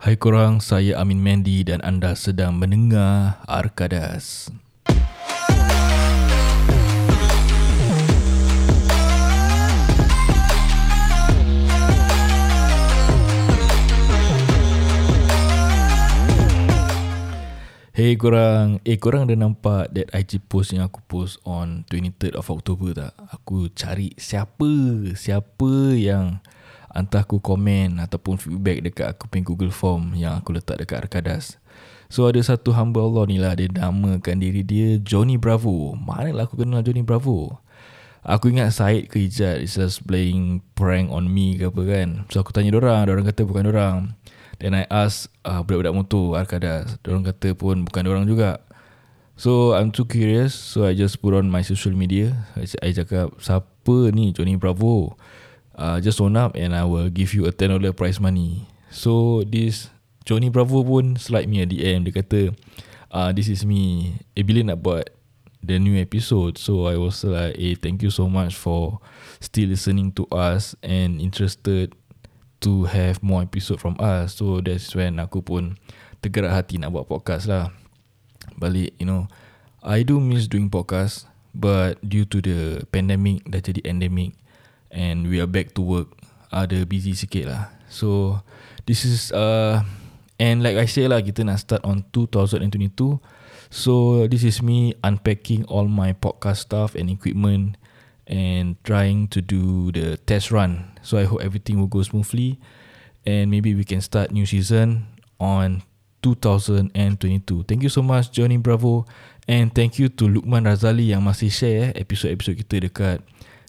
Hai korang, saya Amin Mendy dan anda sedang mendengar Arkadas. Hey korang, eh korang ada nampak that IG post yang aku post on 23rd of October tak? Aku cari siapa, siapa yang hantar aku komen ataupun feedback dekat aku punya Google Form yang aku letak dekat Arkadas. So ada satu hamba Allah ni lah, dia namakan diri dia Johnny Bravo. Mana lah aku kenal Johnny Bravo? Aku ingat Syed ke Ijat is just playing prank on me ke apa kan. So aku tanya orang, orang kata bukan orang. Then I ask uh, budak-budak motor Arkadas. Diorang kata pun bukan orang juga. So I'm too curious. So I just put on my social media. I, I cakap, siapa ni Johnny Bravo? Uh, just own up and I will give you a $10 prize money. So this Johnny Bravo pun slide me a DM. Dia kata, uh, this is me. Eh, bila nak buat the new episode? So I was like, eh, thank you so much for still listening to us and interested to have more episode from us. So that's when aku pun tergerak hati nak buat podcast lah. Balik, you know, I do miss doing podcast, but due to the pandemic, dah jadi endemic, and we are back to work, ada busy sikit lah. So, this is, uh, and like I say lah, kita nak start on 2022. So, this is me unpacking all my podcast stuff and equipment and trying to do the test run. So I hope everything will go smoothly and maybe we can start new season on 2022. Thank you so much Johnny Bravo and thank you to Lukman Razali yang masih share episod-episod kita dekat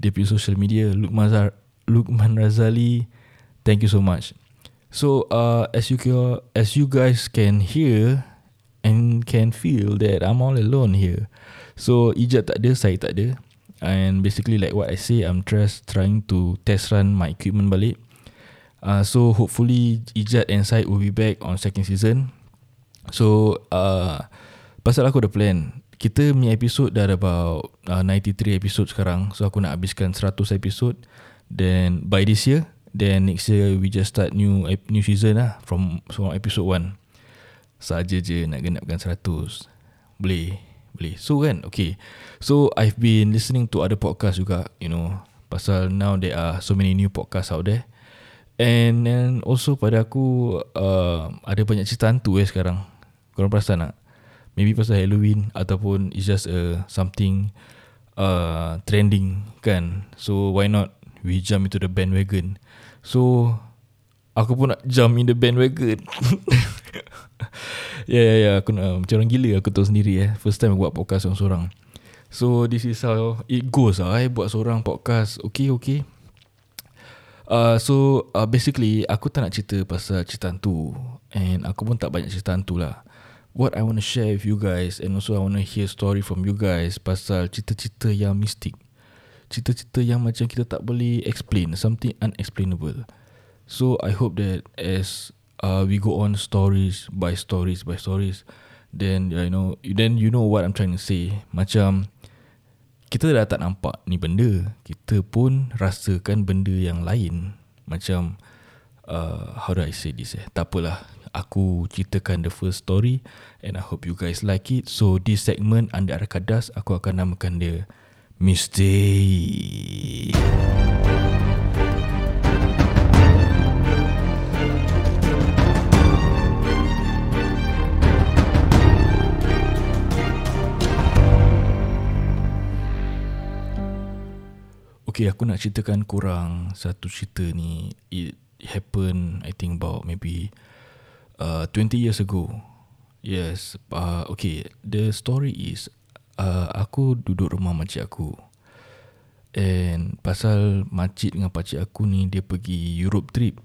dia punya social media. Lukman, Zar- Lukman Razali, thank you so much. So uh, as you as you guys can hear and can feel that I'm all alone here. So Ijat tak ada, saya tak ada. And basically like what I say I'm just trying to test run my equipment balik uh, So hopefully Ijat and Syed will be back on second season So uh, Pasal aku ada plan Kita punya episode dah ada about uh, 93 episode sekarang. So aku nak habiskan 100 episode. Then by this year Then next year we just start new new season lah From, from episode 1 Saja je nak genapkan 100 Boleh boleh. So kan? Okay. So I've been listening to other podcast juga you know. Pasal now there are so many new podcast out there. And then also pada aku uh, ada banyak cerita hantu eh sekarang. Korang perasan tak maybe pasal Halloween ataupun it's just a something uh, trending kan so why not we jump into the bandwagon so aku pun nak jump in the bandwagon Ya ya ya aku nak macam orang gila aku tahu sendiri eh. First time aku buat podcast seorang-seorang. So this is how it goes lah eh buat seorang podcast. Okay okay. Uh, so uh, basically aku tak nak cerita pasal cerita hantu and aku pun tak banyak cerita hantu lah. What I want to share with you guys and also I want to hear story from you guys pasal cerita-cerita yang mistik. Cerita-cerita yang macam kita tak boleh explain, something unexplainable. So I hope that as uh, we go on stories by stories by stories then you know then you know what I'm trying to say. Macam kita dah tak nampak ni benda. Kita pun rasakan benda yang lain. Macam uh, how do I say this eh? Tak apalah aku ceritakan the first story and I hope you guys like it so this segment anda arkadas aku akan namakan dia Mistake Okay, aku nak ceritakan kurang satu cerita ni. It happened, I think about maybe uh, 20 years ago. Yes, uh, okay. The story is, uh, aku duduk rumah makcik aku. And pasal makcik dengan pakcik aku ni, dia pergi Europe trip.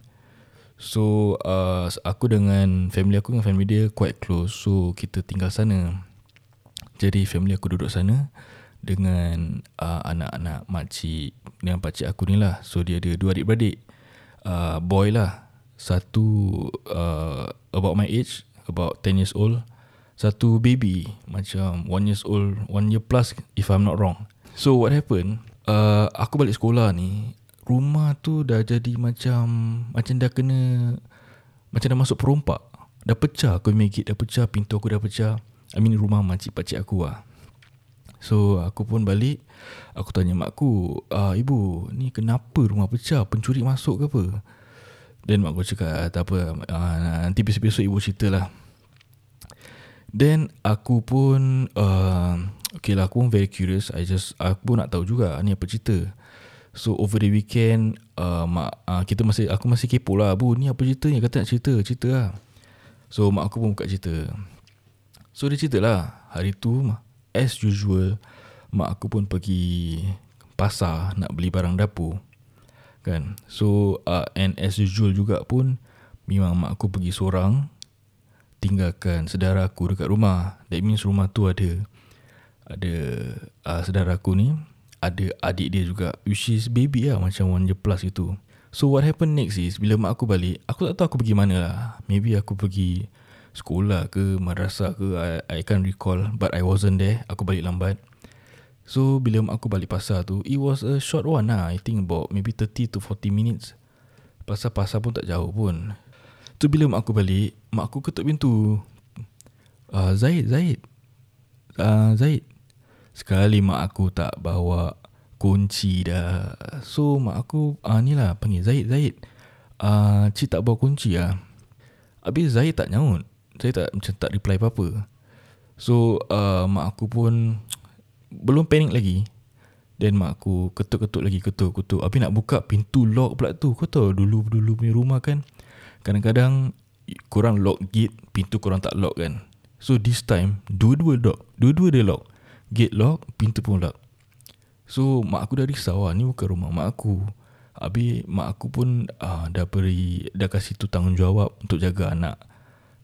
So, uh, aku dengan family aku dengan family dia quite close. So, kita tinggal sana. Jadi, family aku duduk sana dengan uh, anak-anak makcik dengan pakcik aku ni lah. So dia ada dua adik-beradik. Uh, boy lah. Satu uh, about my age, about 10 years old. Satu baby, macam 1 years old, 1 year plus if I'm not wrong. So what happened, uh, aku balik sekolah ni, rumah tu dah jadi macam, macam dah kena Macam dah masuk perompak. Dah pecah aku gate Dah pecah Pintu aku dah pecah. I mean rumah makcik pakcik aku lah. So aku pun balik Aku tanya mak aku ah, Ibu ni kenapa rumah pecah? Pencuri masuk ke apa Dan mak aku cakap "Ah, Tak apa ah, Nanti besok-besok ibu cerita lah Then aku pun uh, Okay lah aku pun very curious. I just Aku pun nak tahu juga Ni apa cerita? So over the weekend uh, mak, uh, Kita masih Aku masih kepo lah Bu ni apa ceritanya Kata nak cerita Cerita lah. So mak aku pun buka cerita. So dia cerita lah Hari tu As usual Mak aku pun pergi Pasar Nak beli barang dapur Kan? So uh, And as usual juga pun Memang mak aku pergi seorang Tinggalkan saudara aku dekat rumah. That means rumah tu ada Ada uh, Saudara aku ni Ada adik dia juga Which is baby lah Macam one year plus gitu. So what happened next is Bila mak aku balik Aku tak tahu aku pergi mana lah. Maybe aku pergi Sekolah ke Madrasah ke I, I can't recall But I wasn't there. Aku balik lambat So bila mak aku balik pasar tu It was a short one lah. I think about Maybe 30 to 40 minutes. Pasar-pasar pun tak jauh pun. Tu bila mak aku balik Mak aku ketuk pintu. Uh, Zaid Zaid. Uh, Zaid. Sekali mak aku tak bawa kunci dah. So mak aku uh, Ni lah panggil Zaid Zaid. Uh, Cik tak bawa kunci lah Habis Zaid tak nyaut. Saya tak macam tak reply apa-apa. So uh, mak aku pun Belum panik lagi Dan mak aku ketuk-ketuk lagi Ketuk-ketuk. Habis nak buka pintu lock pula tu. Kau tahu dulu-dulu punya rumah kan? Kadang-kadang Korang lock gate Pintu korang tak lock kan? So this time Dua-dua lock. Dua-dua dia lock. Gate lock Pintu pun lock. So mak aku dah risau lah Ni bukan rumah mak aku. Habis mak aku pun uh, Dah beri Dah kasih tu tanggungjawab Untuk jaga anak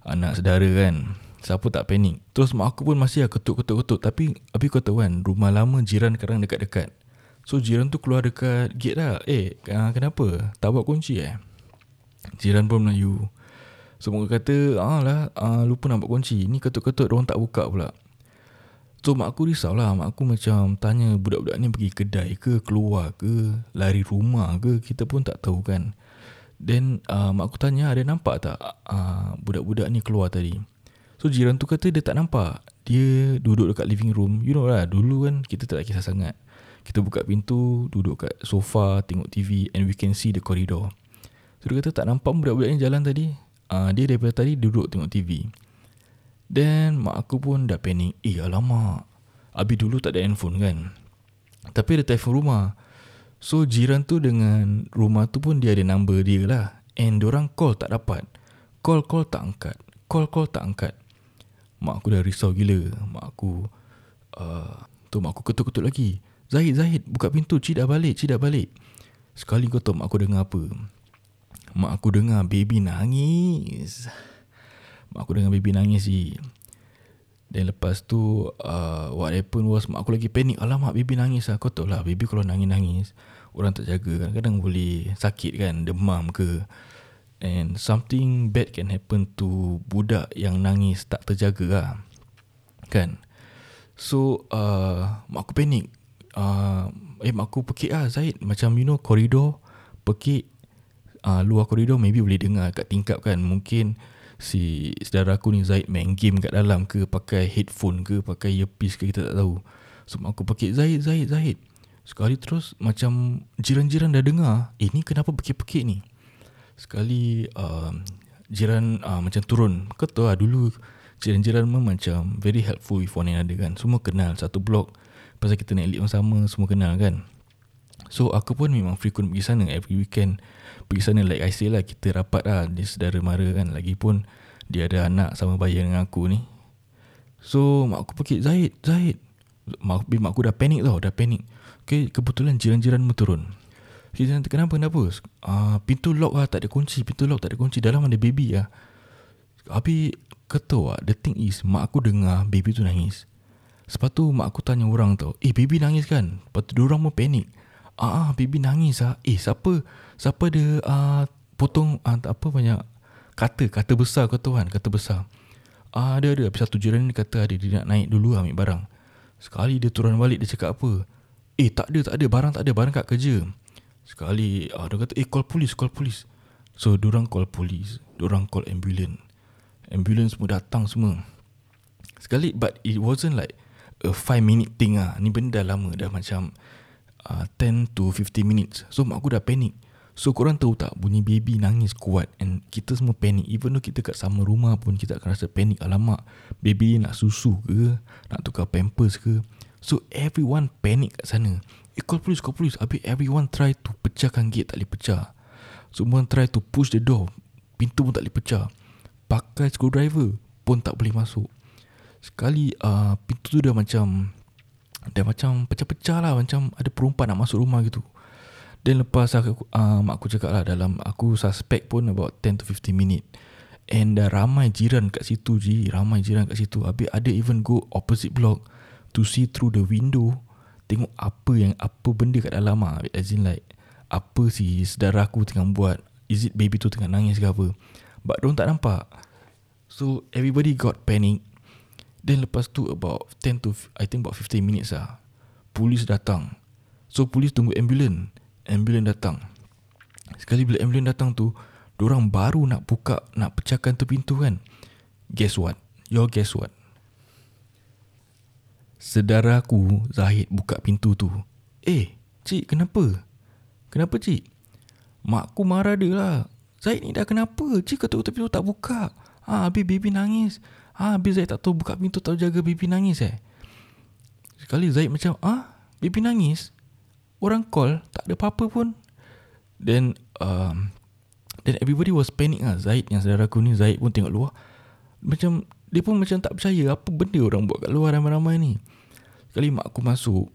Anak saudara kan Siapa tak panik Terus mak aku pun masih lah ketuk-ketuk-ketuk. Tapi Habis kau tahu kan Rumah lama jiran kadang dekat-dekat. So jiran tu keluar dekat gate lah. Eh uh, kenapa? Tak bawa kunci eh? Jiran pun Melayu. So mereka kata ah lah uh, Lupa nak bawa kunci. Ni ketuk-ketuk Diorang tak buka pula. So mak aku risau lah. Mak aku macam tanya Budak-budak ni pergi kedai ke Keluar ke Lari rumah ke Kita pun tak tahu kan. Then uh, mak aku tanya Ada nampak tak uh, Budak-budak ni keluar tadi So jiran tu kata Dia tak nampak. Dia duduk dekat living room. You know lah Dulu kan Kita tak kisah sangat. Kita buka pintu Duduk kat sofa Tengok TV And we can see the corridor. So dia kata tak nampak budak-budak ni jalan tadi. Uh, Dia daripada tadi duduk tengok TV Then mak aku pun dah panik Eh alamak. Abi dulu tak ada handphone kan? Tapi ada telefon rumah. So jiran tu dengan rumah tu pun dia ada number dia lah. And orang call tak dapat. Call-call tak angkat. Call-call tak angkat Mak aku dah risau gila. Mak aku uh, Tu mak aku ketuk-ketuk lagi. Zahid, Zahid Buka pintu Cik dah balik Cik dah balik. Sekali kau tahu mak aku dengar apa? Mak aku dengar baby nangis. Mak aku dengar baby nangis si Dan lepas tu uh, What happened was Mak aku lagi panik. Alamak baby nangis lah. Kau tahu lah Baby kalau nangis-nangis Orang tak jaga kan Kadang boleh sakit kan Demam ke And something bad can happen to Budak yang nangis Tak terjaga lah. Kan? So uh, Mak aku panik. Uh, Eh mak aku pekik lah Zaid. Macam you know Koridor Pekik uh, Luar koridor Maybe boleh dengar Kat tingkap kan. Mungkin si saudara aku ni Zaid main game kat dalam ke pakai headphone ke pakai earpiece ke kita tak tahu. So aku pakai Zaid Zaid Zaid. Sekali terus macam jiran-jiran dah dengar eh ni kenapa pekik-pekik ni sekali uh, jiran uh, macam turun. Kau tahu lah dulu jiran-jiran memang macam very helpful with one another kan. Semua kenal satu blok. Pasal kita naik lift sama semua kenal kan. So aku pun memang frequent pergi sana. Every weekend Pergi sana like I say lah Kita rapat lah. Dia saudara mara kan. Lagipun Dia ada anak sama bayar dengan aku ni. So mak aku pergi Zahid Zahid mak, mak aku dah panik tau Dah panik Okay kebetulan jiran-jiran mu turun Kita nanti kenapa kenapa uh, Pintu lock lah tak ada kunci Pintu lock tak ada kunci Dalam ada baby lah Habis Ketua lah The thing is Mak aku dengar baby tu nangis Lepas tu mak aku tanya orang tau Eh baby nangis kan Lepas tu diorang pun panik Ah, ah baby nangis ah. Eh, siapa? Siapa dia ah potong ah, apa banyak kata kata besar kau tahu kan kata besar. Ah ada ada habis satu jiran ni kata ada dia nak naik dulu ambil barang. Sekali dia turun balik dia cakap apa? Eh tak ada tak ada barang tak ada barang kat kerja. Sekali ah dia kata eh call polis call polis. So orang call polis orang call ambulance. Ambulance semua datang semua. Sekali but it wasn't like A 5 minute thing ah. Ni benda dah lama Dah macam uh, 10 to 15 minutes. So mak aku dah panic. So korang tahu tak Bunyi baby nangis kuat And kita semua panic. Even though kita kat sama rumah pun Kita akan rasa panic. Alamak Baby nak susu ke? Nak tukar pampers ke So everyone panic kat sana. Eh call police call police Habis everyone try to pecahkan gate Tak boleh pecah. Semua try to push the door. Pintu pun tak boleh pecah. Pakai screwdriver Pun tak boleh masuk. Sekali uh, Pintu tu dah macam Dah macam pecah-pecah lah. Macam ada perempuan nak masuk rumah gitu. Dan lepas aku, uh, Mak aku cakap lah Dalam aku suspect pun About 10 to 15 minit And dah ramai jiran kat situ je Ramai jiran kat situ. Habis ada even go opposite block To see through the window Tengok apa yang Apa benda kat dalam lah As in like Apa si saudara aku tengah buat? Is it baby tu tengah nangis ke apa? But diorang tak nampak. So everybody got panic. Then lepas tu about 10 to I think about 15 minutes lah Polis datang. So polis tunggu ambulance. Ambulance datang. Sekali bila ambulance datang tu Diorang baru nak buka Nak pecahkan tu pintu kan? Guess what? Your guess what Sedara aku Zahid buka pintu tu. Eh Cik kenapa? Kenapa cik? Mak aku marah dia lah. Zaid ni dah kenapa? Cik ketuk pintu tak buka. Ah, habis baby nangis. Ah, habis Zaid tak tahu buka pintu Tak jaga baby nangis eh? Sekali Zaid macam Ah, baby nangis? Orang call Tak ada apa-apa pun. Then um, Then everybody was panic lah. Zaid yang saudara aku ni Zaid pun tengok luar. Macam Dia pun macam tak percaya Apa benda orang buat kat luar ramai-ramai ni. Sekali mak aku masuk.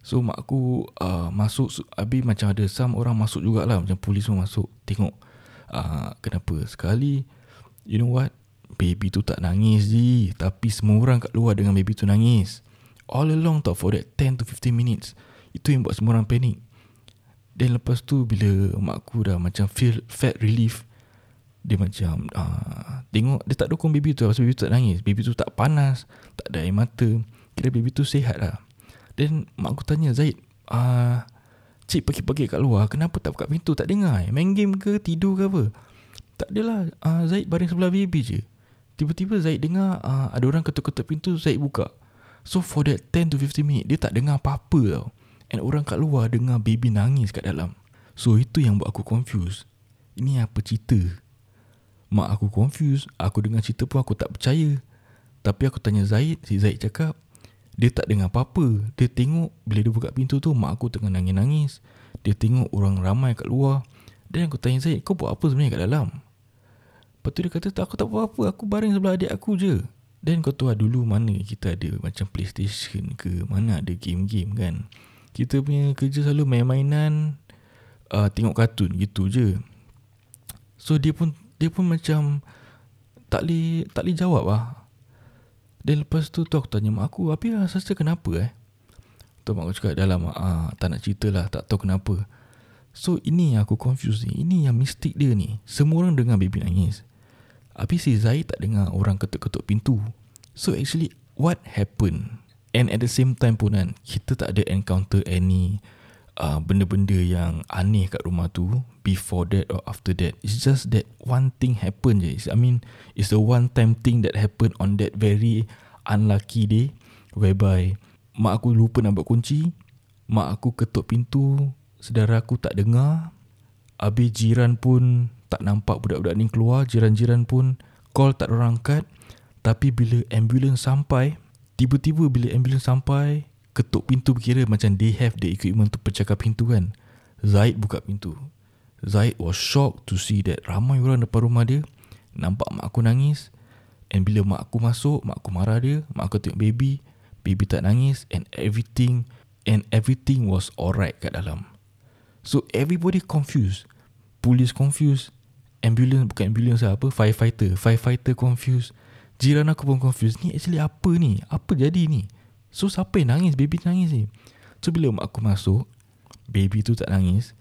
So mak aku uh, masuk Habis macam ada Some orang masuk jugalah. Macam polis pun masuk. Tengok uh, Kenapa Sekali You know what? Baby tu tak nangis je Tapi semua orang kat luar Dengan baby tu nangis. All along tau For that 10 to 15 minutes. Itu yang buat semua orang panik Dan lepas tu Bila mak aku dah Macam feel Fat relief Dia macam uh, Tengok Dia tak dukung baby tu. Sebab baby tu tak nangis. Baby tu tak panas Tak ada air mata. Kira baby tu sihat lah. Dan mak aku tanya Zaid uh, Cik pagi-pagi kat luar Kenapa tak buka pintu? Tak dengar eh? Main game ke? Tidur ke apa? Tak adalah uh, Zaid baring sebelah baby je. Tiba-tiba Zaid dengar uh, Ada orang ketuk-ketuk pintu Zaid buka. So for that 10 to 15 minit Dia tak dengar apa-apa tau. And orang kat luar Dengar baby nangis kat dalam. So itu yang buat aku confused. Ini apa cerita Mak aku confused. Aku dengar cerita pun aku tak percaya. Tapi aku tanya Zaid Si Zaid cakap dia tak dengar apa-apa. Dia tengok Bila dia buka pintu tu Mak aku tengah nangis-nangis. Dia tengok orang ramai kat luar. Dan aku tanya Zaid Kau buat apa sebenarnya kat dalam? Lepas tu dia kata Aku tak buat apa. Aku baring sebelah adik aku je. Dan kau tahu lah dulu mana kita ada Macam playstation ke Mana ada game-game kan. Kita punya kerja selalu main-mainan uh, Tengok kartun gitu je. So dia pun Dia pun macam Tak boleh Tak boleh jawab lah dan lepas tu tu aku tanya mak aku Habis rasa kenapa eh? Tu mak aku cakap dalam ah, Tak nak cerita lah Tak tahu kenapa. So ini yang aku confused ni. Ini yang mistik dia ni. Semua orang dengar baby nangis. Habis si Zai tak dengar Orang ketuk-ketuk pintu. So actually What happened? And at the same time pun kan Kita tak ada encounter any uh, Benda-benda yang aneh kat rumah tu Before that or after that. It's just that one thing happen je. I mean It's a one time thing that happen On that very unlucky day Whereby Mak aku lupa nak buat kunci Mak aku ketuk pintu Sedara aku tak dengar Habis jiran pun Tak nampak budak-budak ni keluar Jiran-jiran pun Call tak orang angkat. Tapi bila ambulans sampai Tiba-tiba bila ambulans sampai Ketuk pintu berkira macam they have the equipment to pecahkan pintu kan. Zaid buka pintu. Zaid was shocked to see that ramai orang depan rumah dia Nampak mak aku nangis. And bila mak aku masuk, mak aku marah dia Mak aku tengok baby Baby tak nangis And everything And everything was alright kat dalam. So everybody confused. Police confused. Ambulance bukan ambulance lah apa Firefighter. Firefighter confused. Jiran aku pun confused. Ni actually apa ni? Apa jadi ni So siapa yang nangis? Baby nangis ni. So bila mak aku masuk Baby tu tak nangis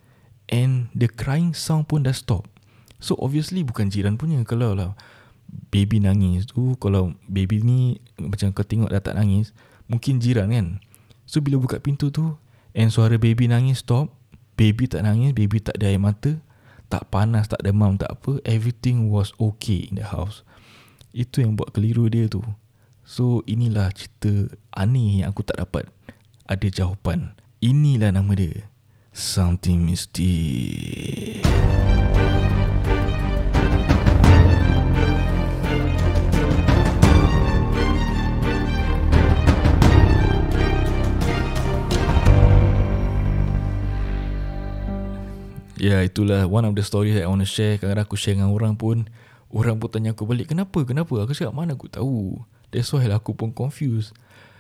And the crying sound pun dah stop. So obviously bukan jiran punya Kalau lah Baby nangis tu Kalau baby ni Macam kau tengok dah tak nangis Mungkin jiran kan? So bila buka pintu tu And suara baby nangis stop Baby tak nangis Baby tak ada air mata Tak panas, tak demam, tak apa Everything was okay in the house. Itu yang buat keliru dia tu So inilah cerita aneh yang aku tak dapat Ada jawapan. Inilah nama dia. Something Mystic Ya itulah one of the stories that I want to share. Kadang-kadang aku share dengan orang pun Orang pun tanya aku balik Kenapa? Kenapa? Aku cakap mana aku tahu That's why lah aku pun confused.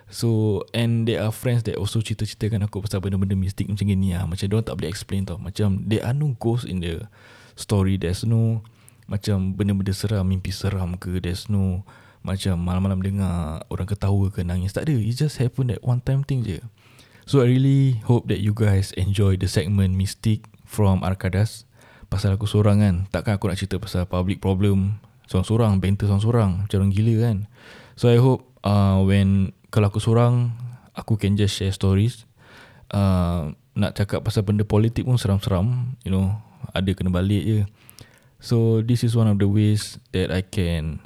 So And there are friends that also cerita-ceritakan aku Pasal benda-benda mistik macam ni lah Macam diorang tak boleh explain tau. Macam there are no ghosts in the story. There's no Macam benda-benda seram Mimpi seram ke. There's no Macam malam-malam dengar Orang ketawa ke nangis. Tak ada. It just happen that one time thing je. So I really hope that you guys enjoy the segment Mystic from Arkadas Pasal aku seorang kan. Takkan aku nak cerita pasal public problem Seorang-seorang Banter seorang-seorang. Macam orang gila kan So I hope uh, When Kalau aku seorang Aku can just share stories. Uh, Nak cakap pasal benda politik pun seram-seram You know Ada kena balik je. So this is one of the ways That I can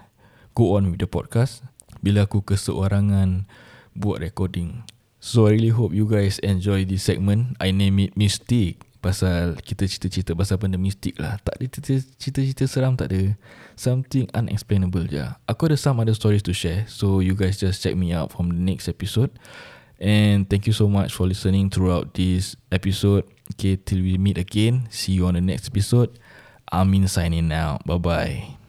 Go on with the podcast. Bila aku keseorangan Buat recording. So I really hope you guys enjoy this segment. I name it Mystic Pasal kita cerita-cerita pasal benda mistik lah. Tak ada cerita-cerita seram tak ada. Something unexplainable je. Aku ada some other stories to share So you guys just check me out from the next episode. And thank you so much for listening throughout this episode. Okay, till we meet again See you on the next episode. Amin signing out. Bye-bye